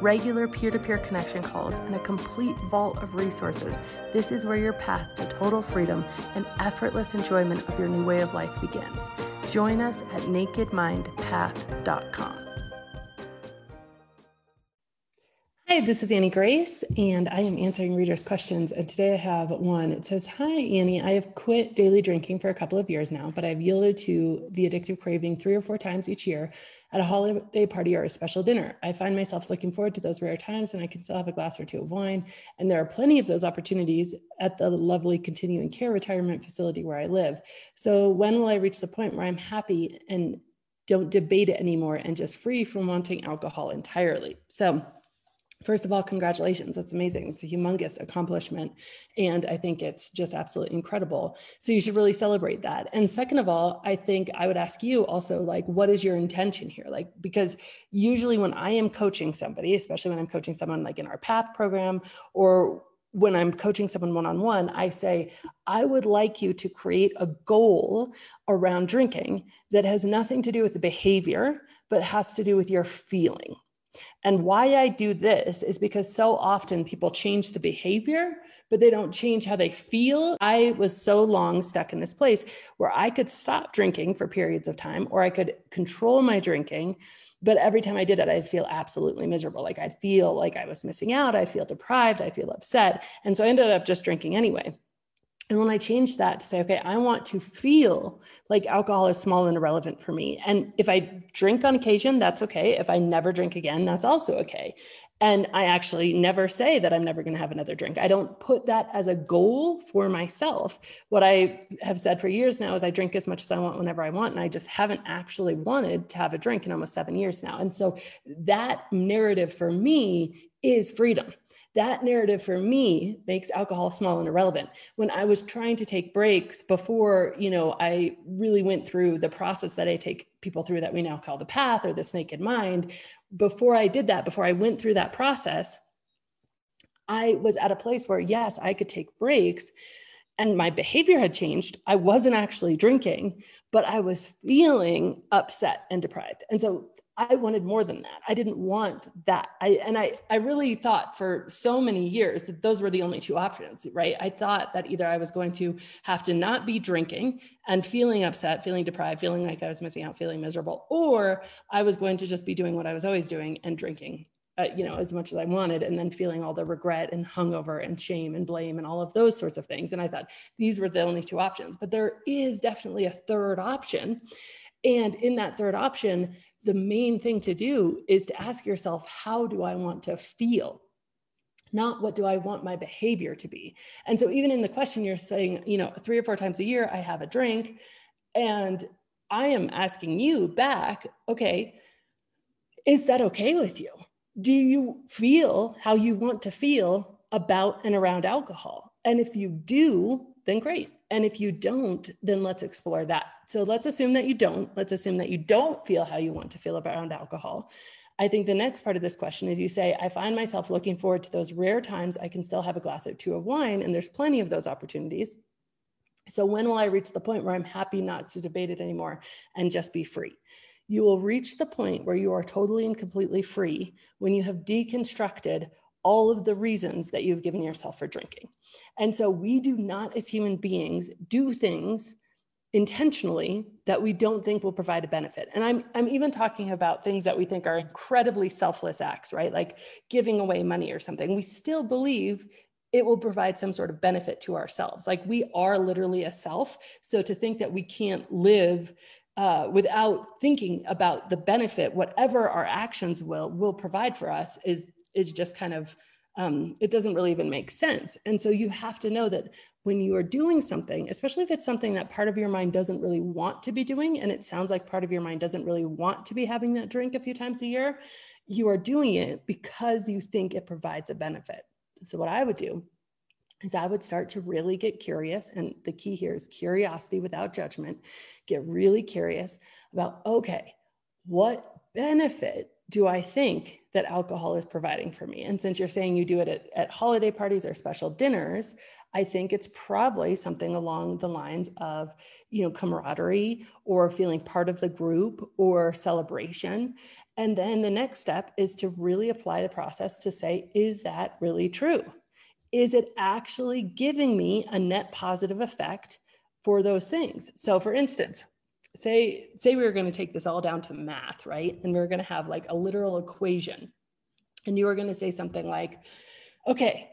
regular peer to peer connection calls, and a complete vault of resources, this is where your path to total freedom and effortless enjoyment of your new way of life begins. Join us at nakedmindpath.com. Hi, this is Annie Grace, and I am answering readers' questions. And today I have one. It says, Hi, Annie. I have quit daily drinking for a couple of years now, but I've yielded to the addictive craving three or four times each year at a holiday party or a special dinner. I find myself looking forward to those rare times when I can still have a glass or two of wine. And there are plenty of those opportunities at the lovely continuing care retirement facility where I live. So, when will I reach the point where I'm happy and don't debate it anymore and just free from wanting alcohol entirely? So, First of all, congratulations. That's amazing. It's a humongous accomplishment. And I think it's just absolutely incredible. So you should really celebrate that. And second of all, I think I would ask you also, like, what is your intention here? Like, because usually when I am coaching somebody, especially when I'm coaching someone like in our PATH program or when I'm coaching someone one on one, I say, I would like you to create a goal around drinking that has nothing to do with the behavior, but has to do with your feeling. And why I do this is because so often people change the behavior, but they don't change how they feel. I was so long stuck in this place where I could stop drinking for periods of time or I could control my drinking. But every time I did it, I'd feel absolutely miserable. Like I'd feel like I was missing out. I'd feel deprived. I'd feel upset. And so I ended up just drinking anyway. And when I changed that to say, okay, I want to feel like alcohol is small and irrelevant for me. And if I drink on occasion, that's okay. If I never drink again, that's also okay. And I actually never say that I'm never going to have another drink. I don't put that as a goal for myself. What I have said for years now is I drink as much as I want whenever I want. And I just haven't actually wanted to have a drink in almost seven years now. And so that narrative for me is freedom that narrative for me makes alcohol small and irrelevant when i was trying to take breaks before you know i really went through the process that i take people through that we now call the path or this naked mind before i did that before i went through that process i was at a place where yes i could take breaks and my behavior had changed. I wasn't actually drinking, but I was feeling upset and deprived. And so I wanted more than that. I didn't want that. I and I I really thought for so many years that those were the only two options, right? I thought that either I was going to have to not be drinking and feeling upset, feeling deprived, feeling like I was missing out, feeling miserable, or I was going to just be doing what I was always doing and drinking uh, you know, as much as I wanted, and then feeling all the regret and hungover and shame and blame and all of those sorts of things. And I thought these were the only two options, but there is definitely a third option. And in that third option, the main thing to do is to ask yourself, how do I want to feel? Not what do I want my behavior to be? And so, even in the question, you're saying, you know, three or four times a year, I have a drink. And I am asking you back, okay, is that okay with you? Do you feel how you want to feel about and around alcohol? And if you do, then great. And if you don't, then let's explore that. So let's assume that you don't. Let's assume that you don't feel how you want to feel around alcohol. I think the next part of this question is you say, I find myself looking forward to those rare times I can still have a glass or two of wine, and there's plenty of those opportunities. So when will I reach the point where I'm happy not to debate it anymore and just be free? You will reach the point where you are totally and completely free when you have deconstructed all of the reasons that you've given yourself for drinking. And so we do not, as human beings, do things intentionally that we don't think will provide a benefit. And I'm, I'm even talking about things that we think are incredibly selfless acts, right? Like giving away money or something. We still believe it will provide some sort of benefit to ourselves. Like we are literally a self. So to think that we can't live uh, without thinking about the benefit, whatever our actions will will provide for us, is is just kind of um, it doesn't really even make sense. And so you have to know that when you are doing something, especially if it's something that part of your mind doesn't really want to be doing, and it sounds like part of your mind doesn't really want to be having that drink a few times a year, you are doing it because you think it provides a benefit. So, what I would do is I would start to really get curious. And the key here is curiosity without judgment. Get really curious about, okay, what benefit do I think that alcohol is providing for me? And since you're saying you do it at, at holiday parties or special dinners, I think it's probably something along the lines of, you know, camaraderie or feeling part of the group or celebration. And then the next step is to really apply the process to say, is that really true? Is it actually giving me a net positive effect for those things? So, for instance, say say we were going to take this all down to math right? And we are going to have like a literal equation. And you were going to say something like okay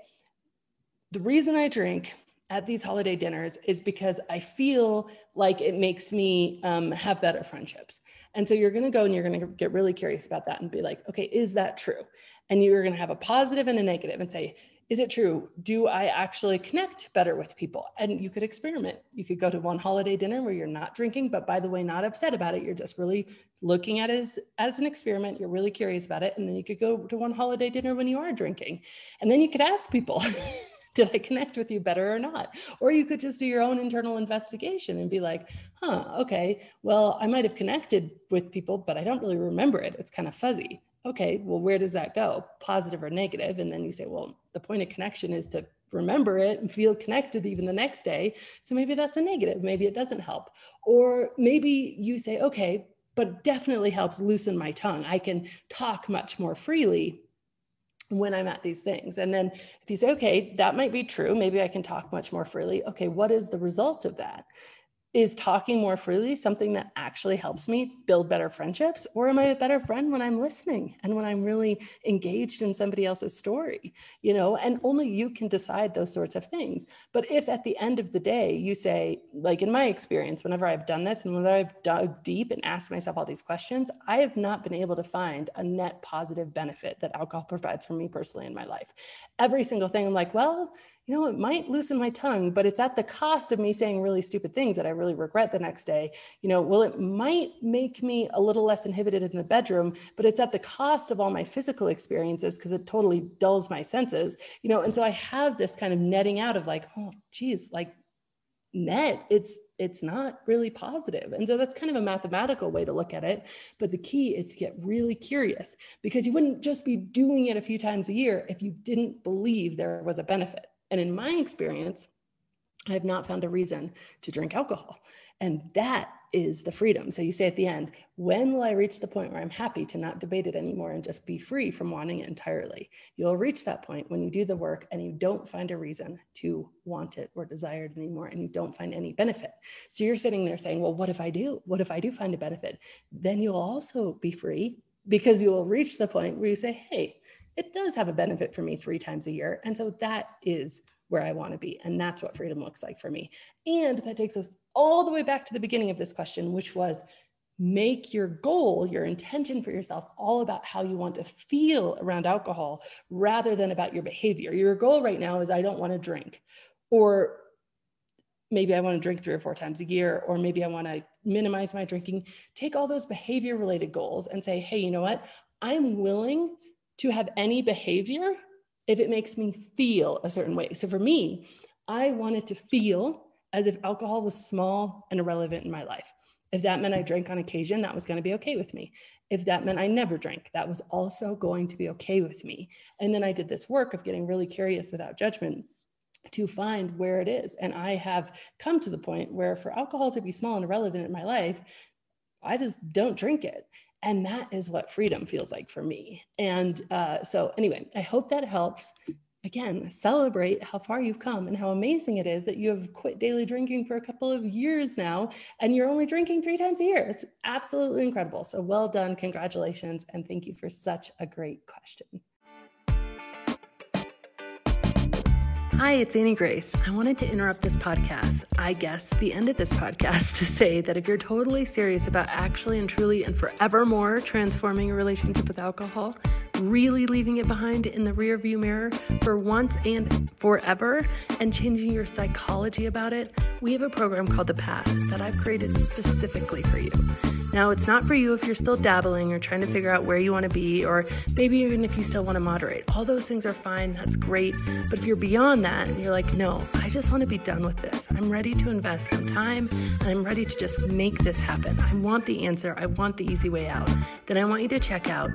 the reason i drink at these holiday dinners is because i feel like it makes me um, have better friendships. And so you're going to go and you're going to get really curious about that and be like okay is that true? And you're going to have a positive and a negative and say is it true? Do I actually connect better with people? And you could experiment. You could go to one holiday dinner where you're not drinking, but by the way, not upset about it. You're just really looking at it as, as an experiment. You're really curious about it. And then you could go to one holiday dinner when you are drinking. And then you could ask people, did I connect with you better or not? Or you could just do your own internal investigation and be like, huh, okay, well, I might have connected with people, but I don't really remember it. It's kind of fuzzy okay, well, where does that go? Positive or negative? And then you say, well, the point of connection is to remember it and feel connected even the next day. So maybe that's a negative. Maybe it doesn't help. Or maybe you say, okay, but definitely helps loosen my tongue. I can talk much more freely when I'm at these things. And then if you say, okay, that might be true, maybe I can talk much more freely. Okay, what is the result of that? Is talking more freely something that actually helps me build better friendships? Or am i a better friend when i'm listening and when i'm really engaged in somebody else's story? You know and only you can decide those sorts of things. But if at the end of the day you say like in my experience whenever i've done this and whenever i've dug deep and asked myself all these questions i have not been able to find a net positive benefit that alcohol provides for me personally in my life. Every single thing i'm like well you know, it might loosen my tongue, but it's at the cost of me saying really stupid things that I really regret the next day. You know, well, it might make me a little less inhibited in the bedroom, but it's at the cost of all my physical experiences because it totally dulls my senses, you know. And so I have this kind of netting out of like, oh, geez, like net, it's it's not really. And so that's kind of a mathematical way to look at it. But the key is to get really curious because you wouldn't just be doing it a few times a year if you didn't believe there was a benefit. And in my experience, I have not found a reason to drink alcohol. And that is the freedom. So you say at the end, when will I reach the point where I'm happy to not debate it anymore and just be free from wanting it entirely? You'll reach that point when you do the work and you don't find a reason to want it or desire it anymore and you don't find any benefit. So you're sitting there saying, well, what if I do? What if I do find a benefit? Then you'll also be free because you will reach the point where you say, hey, it does have a benefit for me three times a year. And so that is where I want to be. And that's what freedom looks like for me. And that takes us all the way back to the beginning of this question, which was make your goal, your intention for yourself, all about how you want to feel around alcohol rather than about your behavior. Your goal right now is I don't want to drink, or maybe I want to drink three or four times a year, or maybe I want to minimize my drinking. Take all those behavior related goals and say, hey, you know what? I'm willing to have any behavior if it makes me feel a certain way. So for me, I wanted to feel as if alcohol was small and irrelevant in my life. If that meant I drank on occasion, that was going to be okay with me. If that meant I never drank, that was also going to be okay with me. And then I did this work of getting really curious without judgment to find where it is. And I have come to the point where for alcohol to be small and irrelevant in my life, I just don't drink it. And that is what freedom feels like for me. And uh, so, anyway, I hope that helps. Again, celebrate how far you've come and how amazing it is that you have quit daily drinking for a couple of years now and you're only drinking three times a year. It's absolutely incredible. So, well done. Congratulations. And thank you for such a great question. Hi, it's Annie Grace. I wanted to interrupt this podcast, I guess the end of this podcast, to say that if you're totally serious about actually and truly and forevermore transforming your relationship with alcohol, really leaving it behind in the rearview mirror for once and forever, and changing your psychology about it, we have a program called The Path that I've created specifically for you. Now, it's not for you if you're still dabbling or trying to figure out where you want to be, or maybe even if you still want to moderate. All those things are fine, that's great. But if you're beyond that and you're like, no, I just want to be done with this, I'm ready to invest some time and I'm ready to just make this happen. I want the answer, I want the easy way out. Then I want you to check out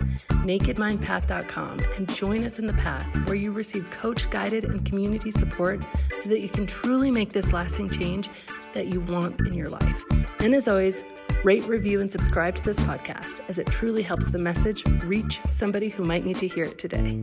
and join us in the path where you receive coach guided and community support so that you can truly make this lasting change that you want in your life. And as always, Rate, review, and subscribe to this podcast as it truly helps the message reach somebody who might need to hear it today.